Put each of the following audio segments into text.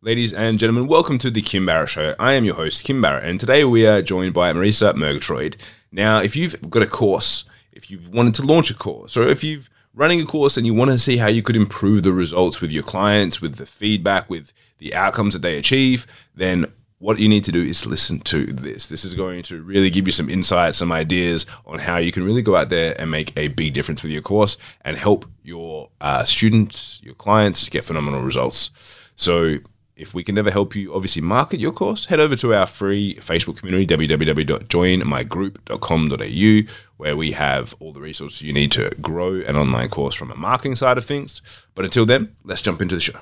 Ladies and gentlemen, welcome to the Kim Barrett Show. I am your host, Kim Barrett, and today we are joined by Marisa Murgatroyd. Now, if you've got a course, if you've wanted to launch a course, or if you've running a course and you want to see how you could improve the results with your clients, with the feedback, with the outcomes that they achieve, then what you need to do is listen to this. This is going to really give you some insights, some ideas on how you can really go out there and make a big difference with your course and help your uh, students, your clients get phenomenal results. So, if we can never help you obviously market your course, head over to our free Facebook community, www.joinmygroup.com.au, where we have all the resources you need to grow an online course from a marketing side of things. But until then, let's jump into the show.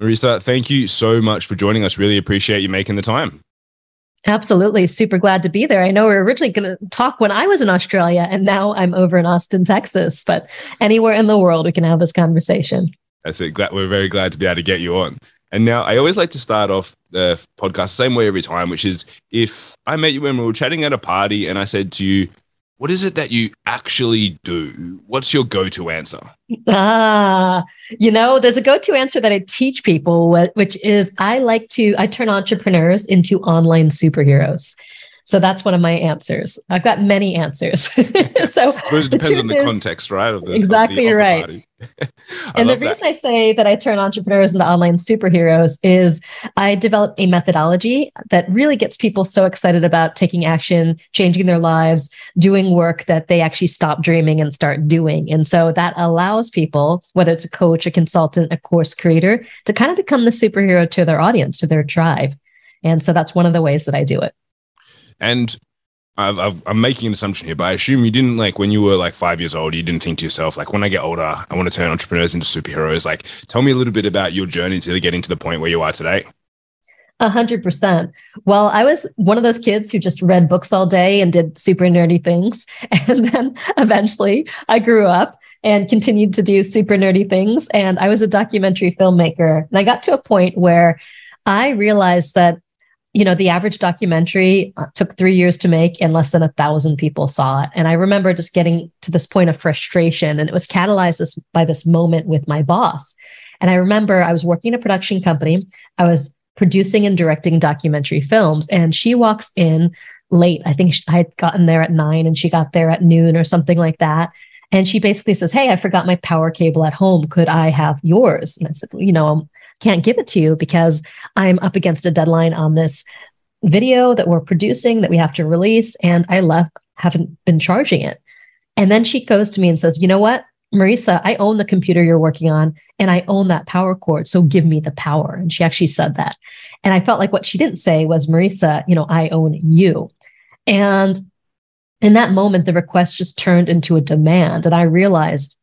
Marisa, thank you so much for joining us. Really appreciate you making the time. Absolutely. Super glad to be there. I know we are originally going to talk when I was in Australia, and now I'm over in Austin, Texas. But anywhere in the world, we can have this conversation. That's it. We're very glad to be able to get you on. And now I always like to start off the podcast the same way every time, which is if I met you when we were chatting at a party and I said to you, what is it that you actually do? What's your go to answer? Ah, you know, there's a go to answer that I teach people, which is I like to, I turn entrepreneurs into online superheroes. So that's one of my answers. I've got many answers. so I suppose it depends on the is, context, right? Of the, exactly of the, right. and the reason that. I say that I turn entrepreneurs into online superheroes is I develop a methodology that really gets people so excited about taking action, changing their lives, doing work that they actually stop dreaming and start doing. And so that allows people, whether it's a coach, a consultant, a course creator, to kind of become the superhero to their audience, to their tribe. And so that's one of the ways that I do it. And i am making an assumption here, but I assume you didn't like when you were like five years old, you didn't think to yourself, like, when I get older, I want to turn entrepreneurs into superheroes. Like, tell me a little bit about your journey to getting to the point where you are today. A hundred percent. Well, I was one of those kids who just read books all day and did super nerdy things. And then eventually I grew up and continued to do super nerdy things. And I was a documentary filmmaker. And I got to a point where I realized that you know, the average documentary uh, took three years to make and less than a thousand people saw it. And I remember just getting to this point of frustration. And it was catalyzed this, by this moment with my boss. And I remember I was working in a production company. I was producing and directing documentary films. And she walks in late. I think I had gotten there at nine and she got there at noon or something like that. And she basically says, Hey, I forgot my power cable at home. Could I have yours? And I said, You know, can't give it to you because I'm up against a deadline on this video that we're producing that we have to release. And I left, haven't been charging it. And then she goes to me and says, You know what, Marisa, I own the computer you're working on and I own that power cord. So give me the power. And she actually said that. And I felt like what she didn't say was, Marisa, you know, I own you. And in that moment, the request just turned into a demand. And I realized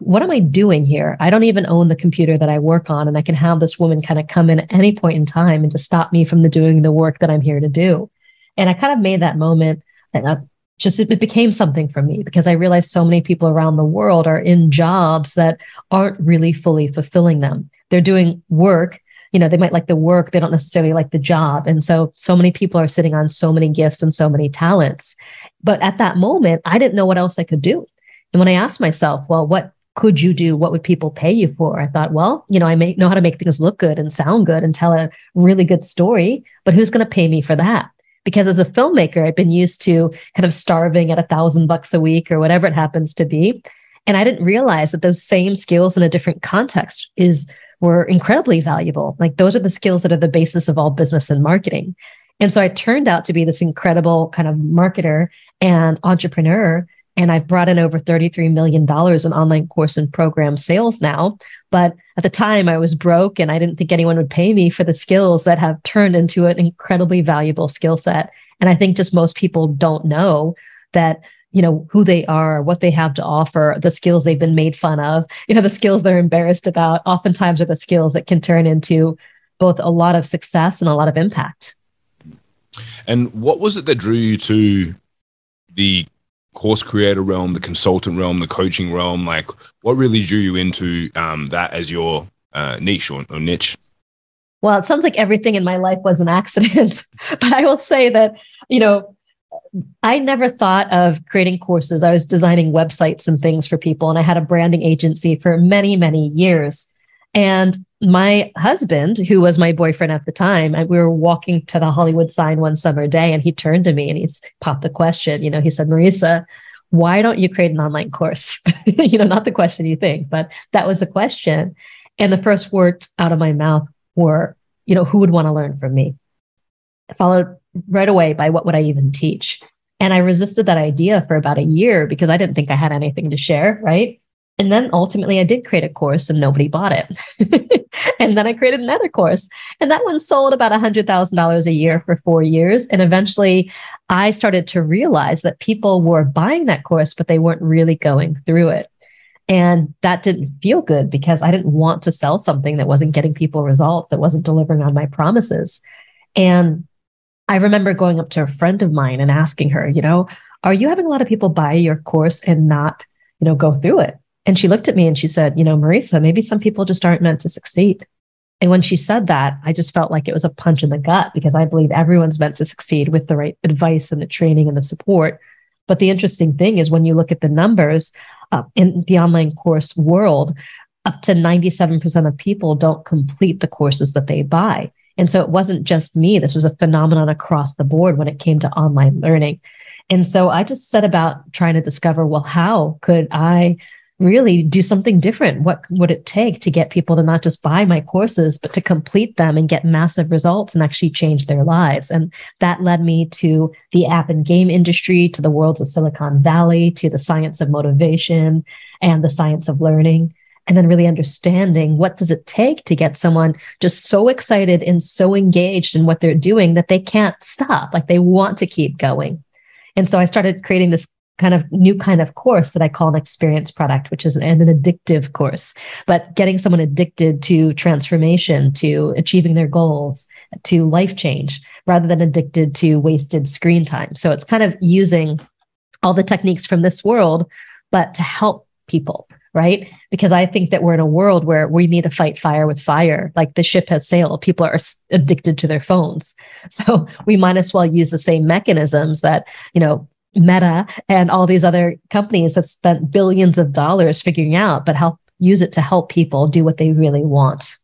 what am I doing here? I don't even own the computer that I work on. And I can have this woman kind of come in at any point in time and to stop me from the doing the work that I'm here to do. And I kind of made that moment uh, just it became something for me because I realized so many people around the world are in jobs that aren't really fully fulfilling them. They're doing work, you know, they might like the work, they don't necessarily like the job. And so so many people are sitting on so many gifts and so many talents. But at that moment, I didn't know what else I could do. And when I asked myself, well, what could you do? What would people pay you for? I thought, well, you know, I may know how to make things look good and sound good and tell a really good story, but who's going to pay me for that? Because as a filmmaker, I've been used to kind of starving at a thousand bucks a week or whatever it happens to be. And I didn't realize that those same skills in a different context is were incredibly valuable. Like those are the skills that are the basis of all business and marketing. And so I turned out to be this incredible kind of marketer and entrepreneur and I've brought in over $33 million in online course and program sales now. But at the time, I was broke and I didn't think anyone would pay me for the skills that have turned into an incredibly valuable skill set. And I think just most people don't know that you know who they are what they have to offer the skills they've been made fun of you know the skills they're embarrassed about oftentimes are the skills that can turn into both a lot of success and a lot of impact and what was it that drew you to the course creator realm, the consultant realm, the coaching realm? Like, what really drew you into um, that as your uh, niche or, or niche? Well, it sounds like everything in my life was an accident, but I will say that, you know, I never thought of creating courses. I was designing websites and things for people, and I had a branding agency for many, many years. And my husband, who was my boyfriend at the time, and we were walking to the Hollywood sign one summer day, and he turned to me and he's popped the question. You know, he said, Marisa, why don't you create an online course? you know, not the question you think, but that was the question. And the first word out of my mouth were, you know, who would want to learn from me? Followed right away by what would I even teach? And I resisted that idea for about a year because I didn't think I had anything to share, right? And then ultimately I did create a course and nobody bought it. and then I created another course and that one sold about $100,000 a year for four years. And eventually I started to realize that people were buying that course, but they weren't really going through it. And that didn't feel good because I didn't want to sell something that wasn't getting people results, that wasn't delivering on my promises. And I remember going up to a friend of mine and asking her, you know, are you having a lot of people buy your course and not, you know, go through it? And she looked at me and she said, you know, Marisa, maybe some people just aren't meant to succeed. And when she said that, I just felt like it was a punch in the gut because I believe everyone's meant to succeed with the right advice and the training and the support. But the interesting thing is when you look at the numbers uh, in the online course world, up to 97% of people don't complete the courses that they buy. And so it wasn't just me. This was a phenomenon across the board when it came to online learning. And so I just set about trying to discover well, how could I really do something different? What would it take to get people to not just buy my courses, but to complete them and get massive results and actually change their lives? And that led me to the app and game industry, to the worlds of Silicon Valley, to the science of motivation and the science of learning and then really understanding what does it take to get someone just so excited and so engaged in what they're doing that they can't stop like they want to keep going and so i started creating this kind of new kind of course that i call an experience product which is an, an addictive course but getting someone addicted to transformation to achieving their goals to life change rather than addicted to wasted screen time so it's kind of using all the techniques from this world but to help people right? Because I think that we're in a world where we need to fight fire with fire. Like the ship has sailed, people are addicted to their phones. So we might as well use the same mechanisms that, you know, Meta and all these other companies have spent billions of dollars figuring out, but help use it to help people do what they really want.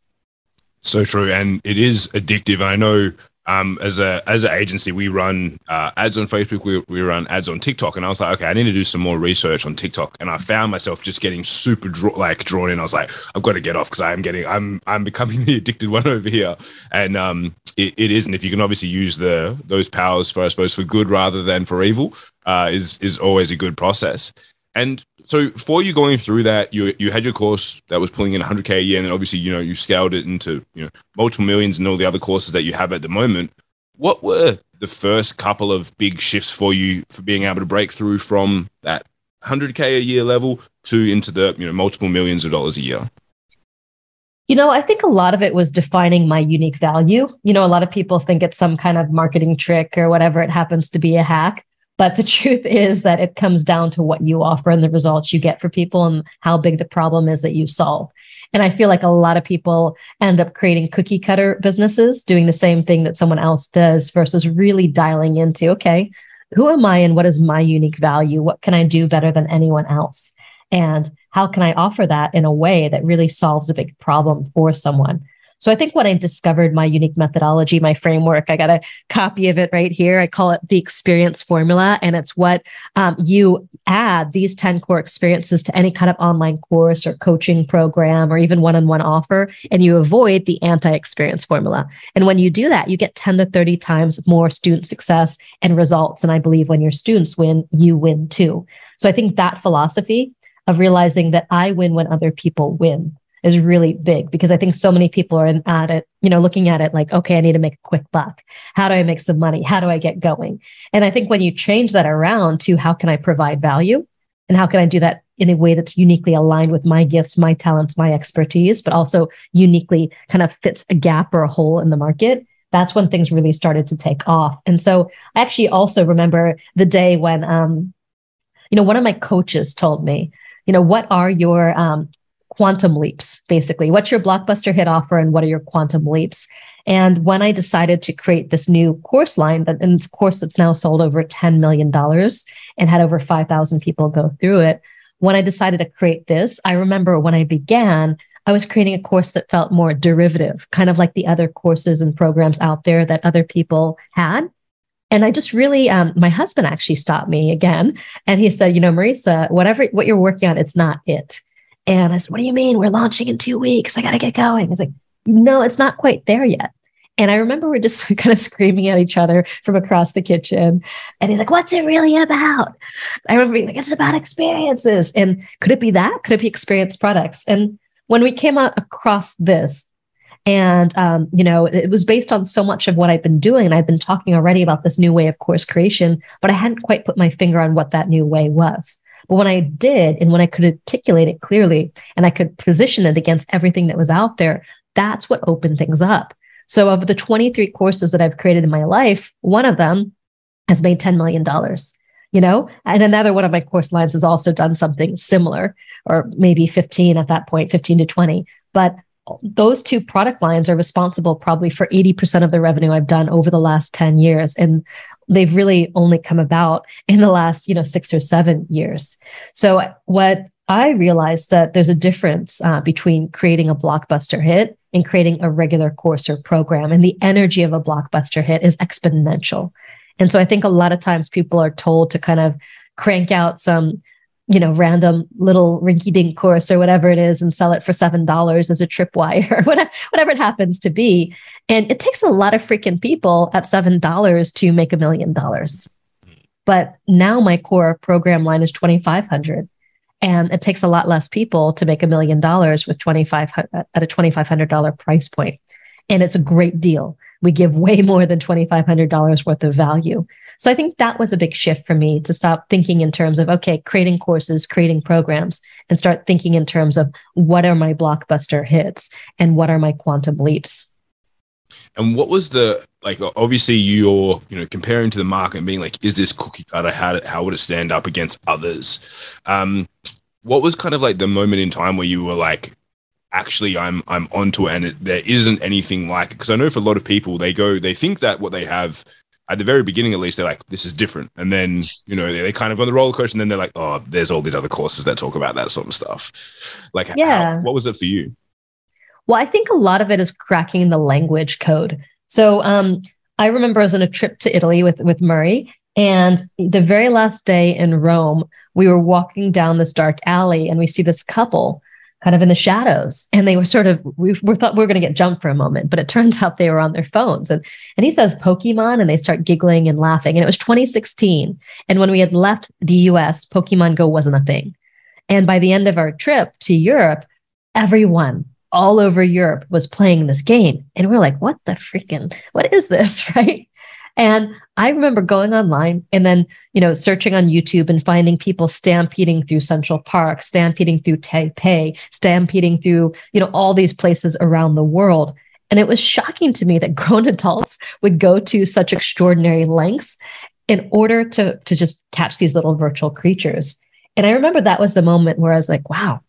So true. And it is addictive. I know um, as a as an agency, we run uh, ads on Facebook. We, we run ads on TikTok, and I was like, okay, I need to do some more research on TikTok. And I found myself just getting super like drawn in. I was like, I've got to get off because I'm getting I'm I'm becoming the addicted one over here. And um, it, it isn't. If you can obviously use the those powers for I suppose for good rather than for evil, uh, is is always a good process. And so for you going through that, you you had your course that was pulling in 100k a year, and then obviously you know you scaled it into you know multiple millions and all the other courses that you have at the moment. What were the first couple of big shifts for you for being able to break through from that 100k a year level to into the you know multiple millions of dollars a year? You know, I think a lot of it was defining my unique value. You know, a lot of people think it's some kind of marketing trick or whatever it happens to be a hack. But the truth is that it comes down to what you offer and the results you get for people and how big the problem is that you solve. And I feel like a lot of people end up creating cookie cutter businesses, doing the same thing that someone else does versus really dialing into, okay, who am I and what is my unique value? What can I do better than anyone else? And how can I offer that in a way that really solves a big problem for someone? So I think when I discovered my unique methodology, my framework, I got a copy of it right here. I call it the experience formula. And it's what um, you add these 10 core experiences to any kind of online course or coaching program or even one on one offer. And you avoid the anti experience formula. And when you do that, you get 10 to 30 times more student success and results. And I believe when your students win, you win too. So I think that philosophy of realizing that I win when other people win is really big because I think so many people are at it, you know, looking at it like, okay, I need to make a quick buck. How do I make some money? How do I get going? And I think when you change that around to how can I provide value and how can I do that in a way that's uniquely aligned with my gifts, my talents, my expertise, but also uniquely kind of fits a gap or a hole in the market, that's when things really started to take off. And so I actually also remember the day when um, you know, one of my coaches told me, you know, what are your um, quantum leaps, basically? What's your blockbuster hit offer and what are your quantum leaps? And when I decided to create this new course line, that and this course that's now sold over $10 million and had over 5,000 people go through it, when I decided to create this, I remember when I began, I was creating a course that felt more derivative, kind of like the other courses and programs out there that other people had. And I just really, um, my husband actually stopped me again, and he said, "You know, Marisa, whatever what you're working on, it's not it." And I said, "What do you mean? We're launching in two weeks. I got to get going." He's like, "No, it's not quite there yet." And I remember we're just kind of screaming at each other from across the kitchen. And he's like, What's it really about? I remember being like, It's about experiences. And could it be that? Could it be experience products? And when we came out across this, and um, you know, it was based on so much of what I've been doing. And I've been talking already about this new way of course creation, but I hadn't quite put my finger on what that new way was. But when I did, and when I could articulate it clearly and I could position it against everything that was out there, that's what opened things up. So, of the 23 courses that I've created in my life, one of them has made $10 million, you know, and another one of my course lines has also done something similar, or maybe 15 at that point, 15 to 20. But those two product lines are responsible probably for 80% of the revenue I've done over the last 10 years. And they've really only come about in the last, you know, six or seven years. So, what I realized that there's a difference uh, between creating a blockbuster hit and creating a regular course or program. And the energy of a blockbuster hit is exponential. And so I think a lot of times people are told to kind of crank out some, you know, random little rinky dink course or whatever it is and sell it for $7 as a tripwire whatever, whatever it happens to be. And it takes a lot of freaking people at $7 to make a million dollars. But now my core program line is 2,500 and it takes a lot less people to make a million dollars with 25 at a $2500 price point and it's a great deal we give way more than $2500 worth of value so i think that was a big shift for me to stop thinking in terms of okay creating courses creating programs and start thinking in terms of what are my blockbuster hits and what are my quantum leaps and what was the like? Obviously, you're you know comparing to the market and being like, is this cookie cutter? How how would it stand up against others? Um, what was kind of like the moment in time where you were like, actually, I'm I'm onto it, and it, there isn't anything like it? Because I know for a lot of people, they go, they think that what they have at the very beginning, at least, they're like, this is different, and then you know they, they kind of on the roller coaster, and then they're like, oh, there's all these other courses that talk about that sort of stuff. Like, yeah, how, what was it for you? Well, I think a lot of it is cracking the language code. So um, I remember I was on a trip to Italy with with Murray, and the very last day in Rome, we were walking down this dark alley and we see this couple kind of in the shadows. And they were sort of, we, we thought we were going to get jumped for a moment, but it turns out they were on their phones. And, and he says Pokemon and they start giggling and laughing. And it was 2016. And when we had left the US, Pokemon Go wasn't a thing. And by the end of our trip to Europe, everyone all over Europe was playing this game. And we we're like, what the freaking, what is this? Right. And I remember going online and then, you know, searching on YouTube and finding people stampeding through Central Park, stampeding through Taipei, stampeding through, you know, all these places around the world. And it was shocking to me that grown adults would go to such extraordinary lengths in order to, to just catch these little virtual creatures. And I remember that was the moment where I was like, wow,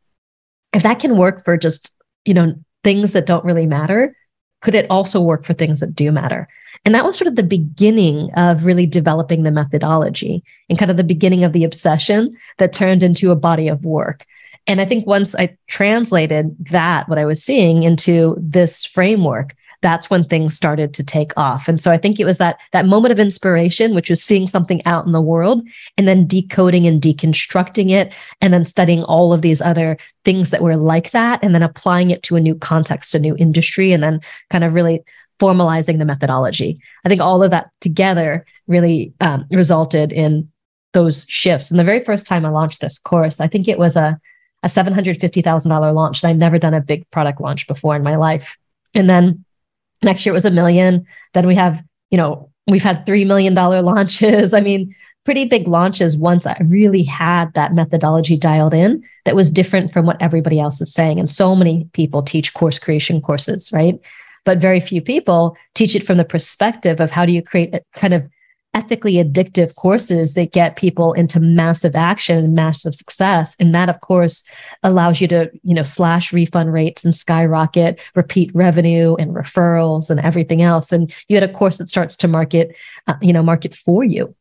if that can work for just, you know, things that don't really matter, could it also work for things that do matter? And that was sort of the beginning of really developing the methodology and kind of the beginning of the obsession that turned into a body of work. And I think once I translated that, what I was seeing into this framework, that's when things started to take off. And so I think it was that that moment of inspiration, which was seeing something out in the world and then decoding and deconstructing it, and then studying all of these other things that were like that, and then applying it to a new context, a new industry, and then kind of really formalizing the methodology. I think all of that together really um, resulted in those shifts. And the very first time I launched this course, I think it was a, a $750,000 launch. And I'd never done a big product launch before in my life. And then next year it was a million. Then we have, you know, we've had $3 million launches. I mean, pretty big launches once I really had that methodology dialed in that was different from what everybody else is saying. And so many people teach course creation courses, right? But very few people teach it from the perspective of how do you create kind of ethically addictive courses that get people into massive action and massive success. And that of course allows you to you know slash refund rates and skyrocket repeat revenue and referrals and everything else. And you had a course that starts to market uh, you know market for you.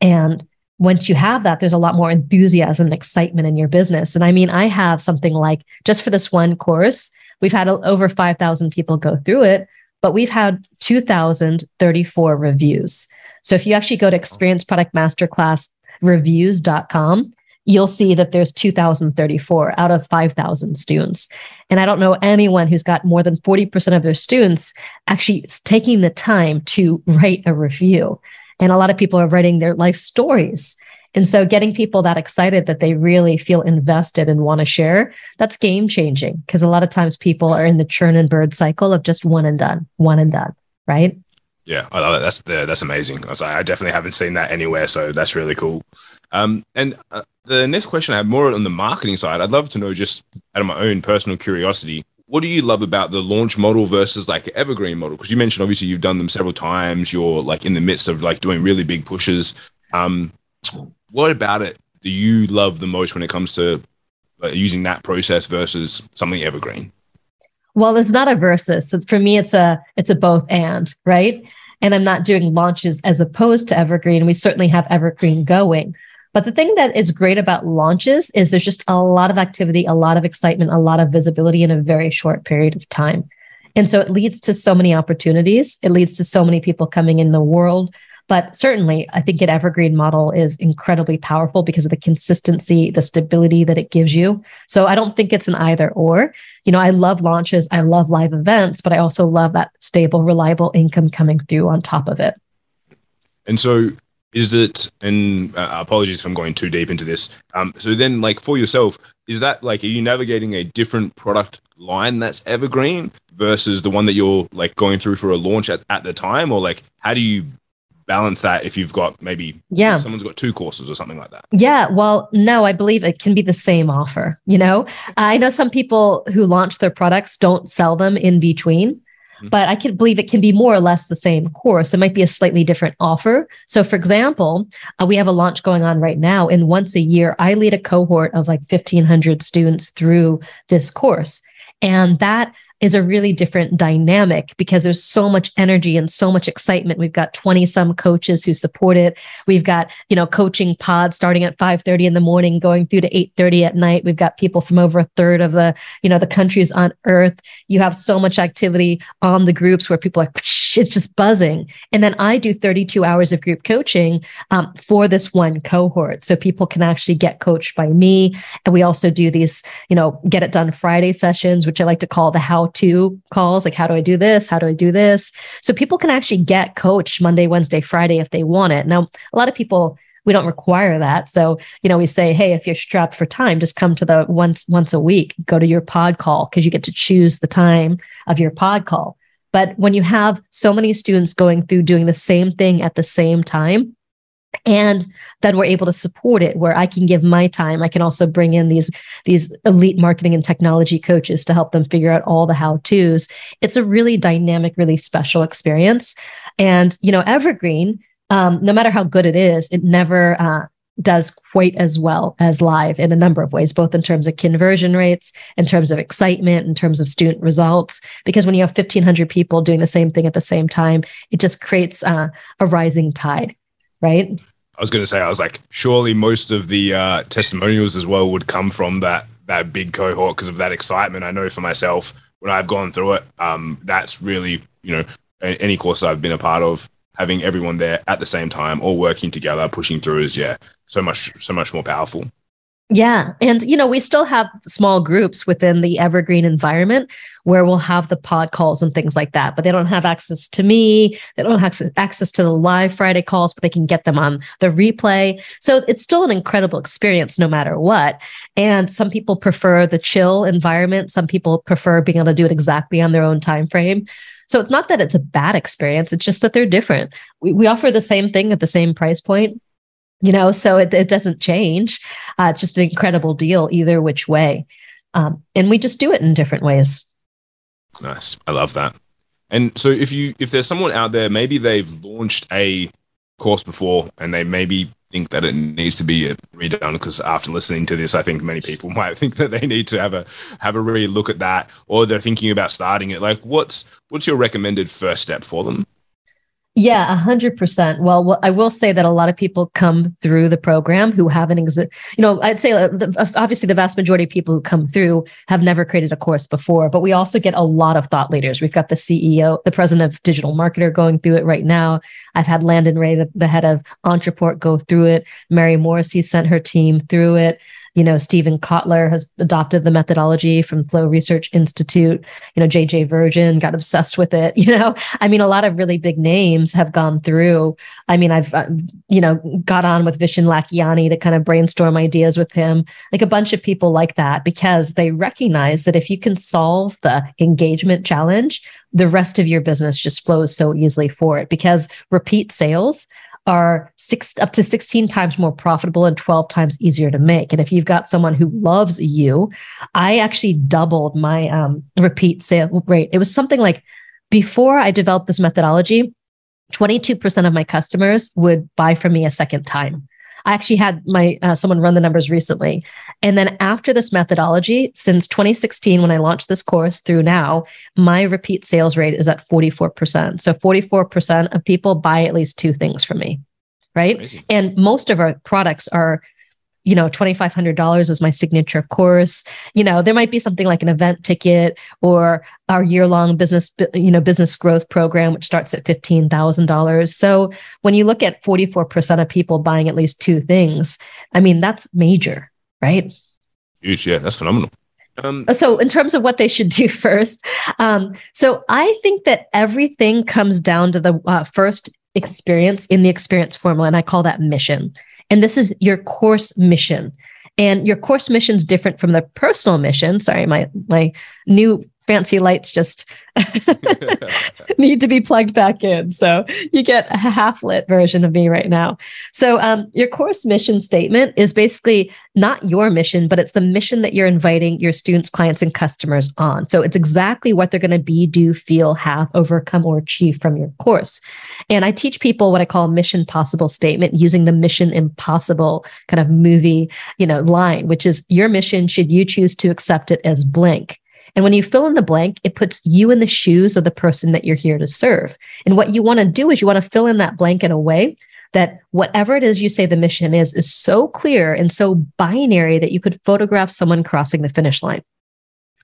And once you have that there's a lot more enthusiasm and excitement in your business. And i mean i have something like just for this one course we've had over 5000 people go through it but we've had 2034 reviews so if you actually go to experience product masterclass reviews.com, you'll see that there's 2034 out of 5000 students. And I don't know anyone who's got more than 40% of their students actually taking the time to write a review. And a lot of people are writing their life stories. And so getting people that excited that they really feel invested and want to share, that's game changing because a lot of times people are in the churn and burn cycle of just one and done, one and done, right? Yeah, I love it. That's that's amazing. I was like, I definitely haven't seen that anywhere, so that's really cool. Um, and uh, the next question I have more on the marketing side. I'd love to know, just out of my own personal curiosity, what do you love about the launch model versus like evergreen model? Because you mentioned obviously you've done them several times. You're like in the midst of like doing really big pushes. Um, what about it do you love the most when it comes to uh, using that process versus something evergreen? well it's not a versus. For me it's a it's a both and right? And i'm not doing launches as opposed to evergreen. We certainly have evergreen going. But the thing that is great about launches is there's just a lot of activity a lot of excitement a lot of visibility in a very short period of time. And so it leads to so many opportunities. It leads to so many people coming in the world but certainly, I think an evergreen model is incredibly powerful because of the consistency, the stability that it gives you. So I don't think it's an either or. You know, I love launches, I love live events, but I also love that stable, reliable income coming through on top of it. And so is it and uh, apologies if i'm going too deep into this um, so then like for yourself is that like are you navigating a different product line that's evergreen versus the one that you're like going through for a launch at, at the time or like how do you balance that if you've got maybe yeah someone's got two courses or something like that yeah well no i believe it can be the same offer you know i know some people who launch their products don't sell them in between mm-hmm. but I can believe it can be more or less the same course. It might be a slightly different offer. So, for example, uh, we have a launch going on right now, and once a year, I lead a cohort of like 1,500 students through this course. And that is a really different dynamic because there's so much energy and so much excitement. We've got 20 some coaches who support it. We've got, you know, coaching pods starting at 5:30 in the morning going through to 8:30 at night. We've got people from over a third of the, you know, the countries on earth. You have so much activity on the groups where people are it's just buzzing. And then I do 32 hours of group coaching um, for this one cohort. So people can actually get coached by me. And we also do these, you know, get it done Friday sessions, which I like to call the how to calls. Like how do i do this? How do i do this? So people can actually get coached monday wednesday friday if they want it. Now a lot of people we don't require that. So you know we say hey if you're strapped for time just come to the once once a week. Go to your pod call because you get to choose the time of your pod call but when you have so many students going through doing the same thing at the same time and then we're able to support it where i can give my time i can also bring in these these elite marketing and technology coaches to help them figure out all the how to's it's a really dynamic really special experience. And you know evergreen um, no matter how good it is it never uh, does quite as well as live in a number of ways, both in terms of conversion rates, in terms of excitement, in terms of student results. Because when you have 1,500 people doing the same thing at the same time, it just creates uh, a rising tide right? I was going to say, I was like, surely most of the uh, testimonials as well would come from that that big cohort because of that excitement. I know for myself when I've gone through it, um, that's really you know any course I've been a part of, having everyone there at the same time, all working together, pushing through is yeah, so much so much more powerful. Yeah. And, you know, we still have small groups within the evergreen environment where we'll have the pod calls and things like that, but they don't have access to me. They don't have access to the live Friday calls, but they can get them on the replay. So it's still an incredible experience no matter what. And some people prefer the chill environment. Some people prefer being able to do it exactly on their own time frame. So it's not that it's a bad experience. It's just that they're different. We, we offer the same thing at the same price point you know so it, it doesn't change uh, it's just an incredible deal either which way um, and we just do it in different ways nice i love that and so if you if there's someone out there maybe they've launched a course before and they maybe think that it needs to be redone because after listening to this i think many people might think that they need to have a have a real look at that or they're thinking about starting it. Like what's what's your recommended first step for them yeah, a hundred percent. Well, I will say that a lot of people come through the program who haven't exist. You know, I'd say uh, uh, obviously the vast majority of people who come through have never created a course before, but we also get a lot of thought leaders. We've got the CEO, the president of digital marketer going through it right now. I've had Landon Ray, the, the head of Ontraport, go through it. Mary Morrissey sent her team through it you know, Steven Kotler has adopted the methodology from Flow Research Institute. You know, JJ Virgin got obsessed with it. You know, I mean, a lot of really big names have gone through. I mean, I've, uh, you know, got on with Vishen Lakhiani to kind of brainstorm ideas with him, like a bunch of people like that, because they recognize that if you can solve the engagement challenge, the rest of your business just flows so easily for it because repeat sales are six up to 16 times more profitable and 12 times easier to make. And if you've got someone who loves you, I actually doubled my um, repeat sale rate. It was something like before I developed this methodology, 22% of my customers would buy from me a second time. I actually had my uh, someone run the numbers recently. And then after this methodology, since 2016, when I launched this course through now, my repeat sales rate is at 44%. So 44% of people buy at least two things from me. Right. And most of our products are you know, $2,500 is my signature course. You know, there might be something like an event ticket or our year long business, you know, business growth program, which starts at $15,000. So when you look at 44% of people buying at least two things, I mean, that's major, right? Huge. Yeah, that's phenomenal. Um, so in terms of what they should do first, um, so I think that everything comes down to the uh, first experience in the experience formula, and I call that mission. And this is your course mission. And your course mission is different from the personal mission. Sorry, my my new fancy lights just need to be plugged back in. So you get a half lit version of me right now. So um, your course mission statement is basically not your mission, but it's the mission that you're inviting your students, clients, and customers on. So it's exactly what they're going to be, do, feel, have, overcome, or achieve from your course. And I teach people what I call mission possible statement using the mission impossible kind of movie, you know, line, which is your mission should you choose to accept it as blank. And when you fill in the blank, it puts you in the shoes of the person that you're here to serve. And what you want to do is you want to fill in that blank in a way that whatever it is you say the mission is, is so clear and so binary that you could photograph someone crossing the finish line.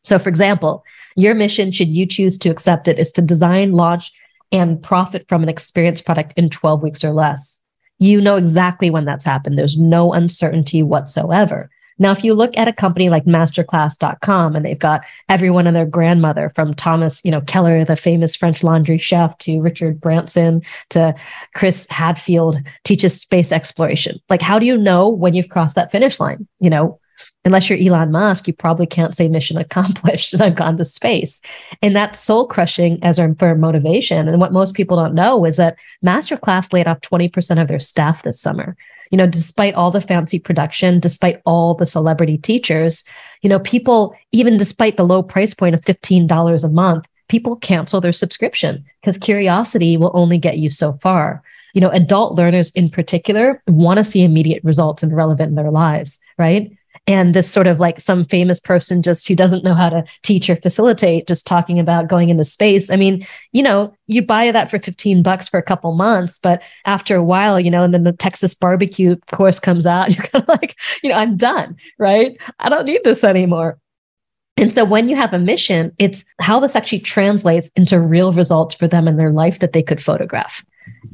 So, for example, your mission, should you choose to accept it, is to design, launch, and profit from an experience product in 12 weeks or less. You know exactly when that's happened. There's no uncertainty whatsoever. Now, if you look at a company like masterclass.com and they've got everyone and their grandmother from Thomas, you know, Keller, the famous French laundry chef, to Richard Branson, to Chris Hadfield teaches space exploration. Like, how do you know when you've crossed that finish line? You know, unless you're Elon Musk, you probably can't say mission accomplished and I've gone to space. And that's soul crushing as our for motivation. And what most people don't know is that Masterclass laid off 20% of their staff this summer you know, despite all the fancy production, despite all the celebrity teachers, you know, people, even despite the low price point of $15 a month, people cancel their subscription because curiosity will only get you so far. You know, adult learners in particular want to see immediate results and relevant in their lives, right? And this sort of like some famous person just who doesn't know how to teach or facilitate just talking about going into space. I mean you know you buy that for 15 bucks for a couple months but after a while you know and then the texas barbecue course comes out you're kind of like you know i'm done right? I don't need this anymore. And so when you have a mission it's how this actually translates into real results for them in their life that they could photograph.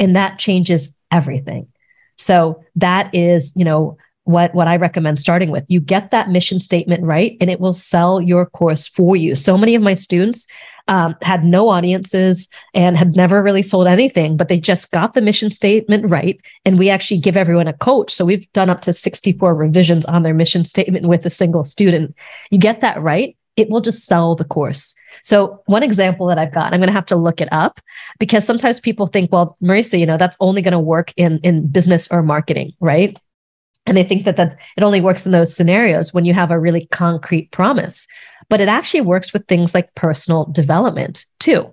And that changes everything. So that is you know what what I recommend starting with. You get that mission statement right, and it will sell your course for you. So many of my students um, had no audiences and had never really sold anything, but they just got the mission statement right. And we actually give everyone a coach. So we've done up to 64 revisions on their mission statement with a single student. You get that right, it will just sell the course. So one example that I've got, I'm going to have to look it up because sometimes people think, well, Marisa, you know, that's only going to work in in business or marketing, right? And they think that, that it only works in those scenarios when you have a really concrete promise. But it actually works with things like personal development too.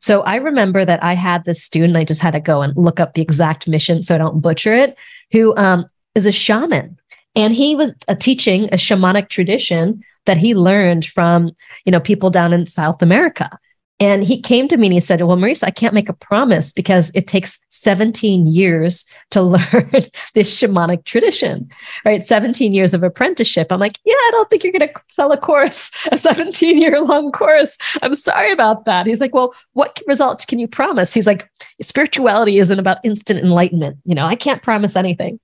So I remember that I had this student, I just had to go and look up the exact mission so I don't butcher it, who um, is a shaman. And he was uh, teaching a shamanic tradition that he learned from, you know, people down in South America. And he came to me and he said, Well, Marisa, I can't make a promise because it takes 17 years to learn this shamanic tradition, right? 17 years of apprenticeship. I'm like, Yeah, I don't think you're going to sell a course, a 17 year long course. I'm sorry about that. He's like, Well, what results can you promise? He's like, Spirituality isn't about instant enlightenment. You know, I can't promise anything.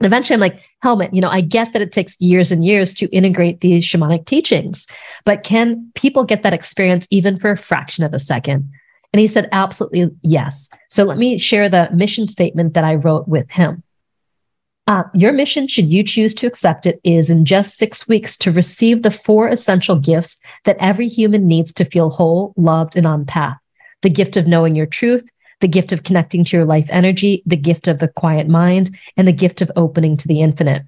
And eventually I'm like, Helmut, you know, I get that it takes years and years to integrate these shamanic teachings, but can people get that experience even for a fraction of a second? And he said, absolutely yes. So let me share the mission statement that I wrote with him. Uh, your mission, should you choose to accept it, is in just six weeks to receive the four essential gifts that every human needs to feel whole, loved, and on path the gift of knowing your truth, the gift of connecting to your life energy, the gift of the quiet mind, and the gift of opening to the infinite.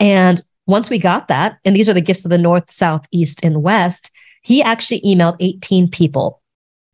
And once we got that, and these are the gifts of the north, south, east, and west, he actually emailed 18 people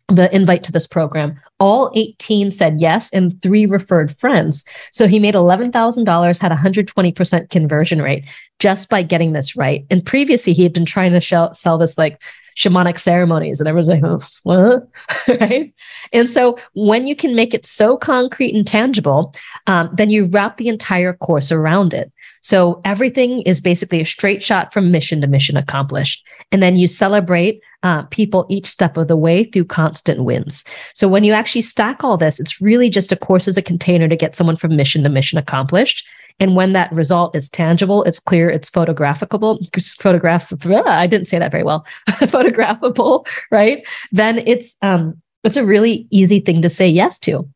the invite to this program. All 18 said yes, and three referred friends. So he made $11,000, had a 120% conversion rate just by getting this right. And previously, he had been trying to sell, sell this like shamanic ceremonies. And everyone's like, oh, what? right? And so when you can make it so concrete and tangible, um, then you wrap the entire course around it. So everything is basically a straight shot from mission to mission accomplished. And then you celebrate uh, people each step of the way through constant wins. So when you actually stack all this, it's really just a course as a container to get someone from mission to mission accomplished. And when that result is tangible, it's clear, it's photographable, photograph, I didn't say that very well, photographable, right? Then it's, um, it's a really easy thing to say yes to.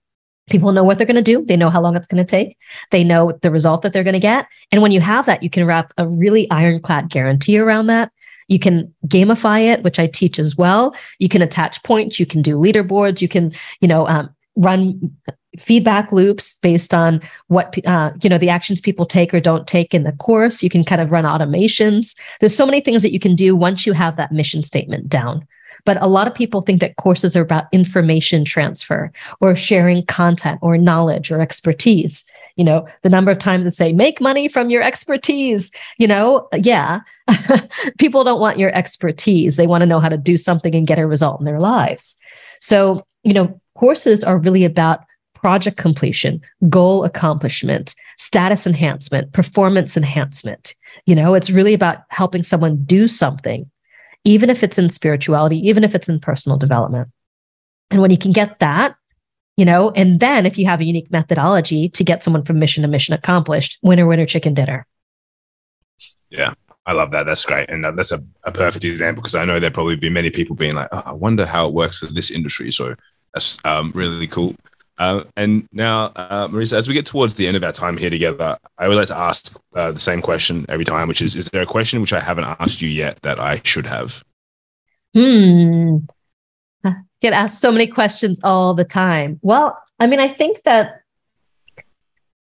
People know what they're going to do. They know how long it's going to take. They know the result that they're going to get. And when you have that, you can wrap a really ironclad guarantee around that. You can gamify it, which I teach as well. You can attach points. You can do leaderboards. You can, you know, um, run feedback loops based on what uh, you know the actions people take or don't take in the course you can kind of run automations there's so many things that you can do once you have that mission statement down but a lot of people think that courses are about information transfer or sharing content or knowledge or expertise. You know the number of times that say make money from your expertise you know yeah. People don't want your expertise. They want to know how to do something and get a result in their lives. So you know courses are really about project completion, goal accomplishment, status enhancement, performance enhancement. You know, it's really about helping someone do something, even if it's in spirituality, even if it's in personal development. And when you can get that, you know, and then if you have a unique methodology to get someone from mission to mission accomplished, winner, winner, chicken dinner. Yeah. I love that. That's great. And that, that's a, a perfect example because I know there'd probably be many people being like, oh, I wonder how it works for this industry. So that's um, really cool. Uh, and now, uh, Marisa, as we get towards the end of our time here together, I would like to ask uh, the same question every time, which is: Is there a question which I haven't asked you yet that I should have? Hmm. I get asked so many questions all the time. Well, I mean, I think that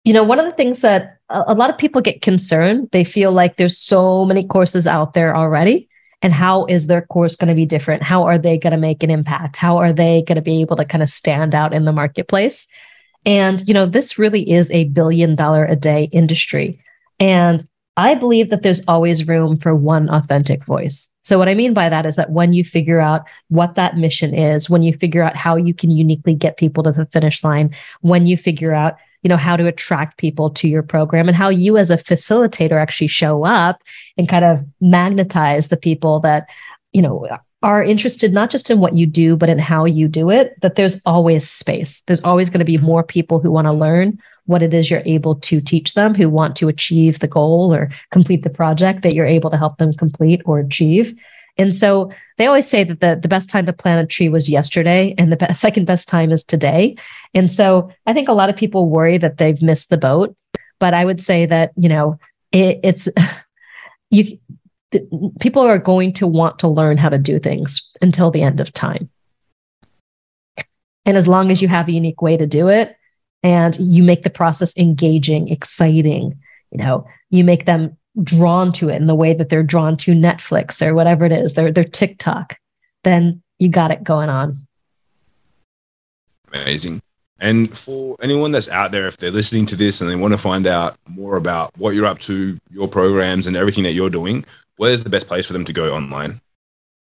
you know one of the things that a, a lot of people get concerned. They feel like there's so many courses out there already and how is their course going to be different? How are they going to make an impact? How are they going to be able to kind of stand out in the marketplace? And you know this really is a billion dollar a day industry. And i believe that there's always room for one authentic voice. So what i mean by that is that when you figure out what that mission is when you figure out how you can uniquely get people to the finish line when you figure out you know how to attract people to your program and how you as a facilitator actually show up and kind of magnetize the people that you know are interested not just in what you do but in how you do it that there's always space. There's always going to be mm-hmm. more people who want to learn what it is you're able to teach them who want to achieve the goal or complete the project that you're able to help them complete or achieve and so they always say that the, the best time to plant a tree was yesterday and the be- second best time is today. And so I think a lot of people worry that they've missed the boat. But I would say that, you know, it, it's you people are going to want to learn how to do things until the end of time. And as long as you have a unique way to do it and you make the process engaging, exciting, you know, you make them drawn to it in the way that they're drawn to Netflix or whatever it is, their their TikTok, then you got it going on. Amazing. And for anyone that's out there, if they're listening to this and they want to find out more about what you're up to, your programs, and everything that you're doing, where's the best place for them to go online?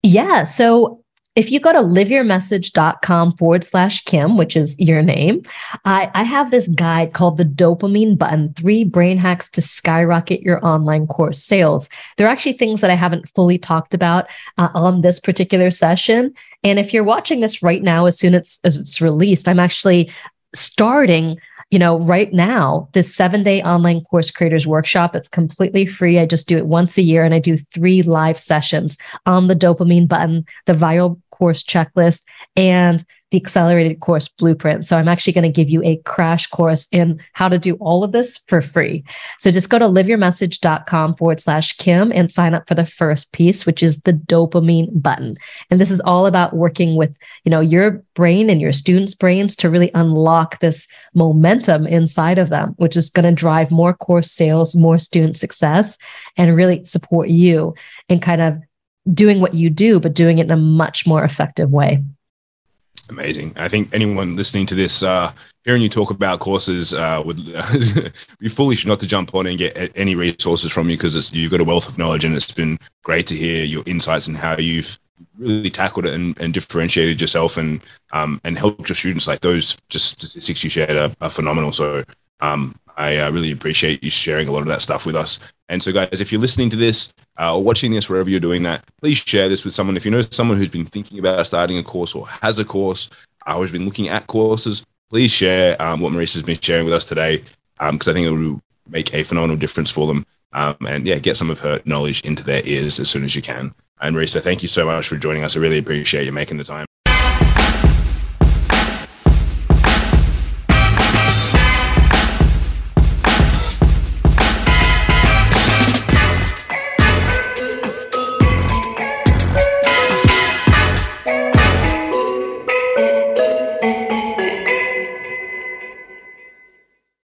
Yeah. So if you go to liveyourmessage.com forward slash Kim, which is your name, I, I have this guide called the dopamine button three brain hacks to skyrocket your online course sales. There are actually things that I haven't fully talked about uh, on this particular session. And if you're watching this right now, as soon as, as it's released, I'm actually starting you know, right now, this seven day online course creators workshop, it's completely free. I just do it once a year and I do three live sessions on the dopamine button, the viral course checklist, and the accelerated course blueprint. So I'm actually going to give you a crash course in how to do all of this for free. So just go to liveyourmessage.com forward slash Kim and sign up for the first piece, which is the dopamine button. And this is all about working with, you know, your brain and your students' brains to really unlock this momentum inside of them, which is going to drive more course sales, more student success, and really support you in kind of doing what you do, but doing it in a much more effective way. Amazing. I think anyone listening to this, uh, hearing you talk about courses, uh, would be foolish not to jump on and get any resources from you because you've got a wealth of knowledge, and it's been great to hear your insights and how you've really tackled it and, and differentiated yourself and um, and helped your students. Like those just statistics you shared are, are phenomenal. So um, I uh, really appreciate you sharing a lot of that stuff with us. And so, guys, if you're listening to this uh, or watching this, wherever you're doing that, please share this with someone. If you know someone who's been thinking about starting a course or has a course, uh, or has been looking at courses, please share um, what Marisa's been sharing with us today because um, I think it will make a phenomenal difference for them. Um, and yeah, get some of her knowledge into their ears as soon as you can. And Marisa, thank you so much for joining us. I really appreciate you making the time.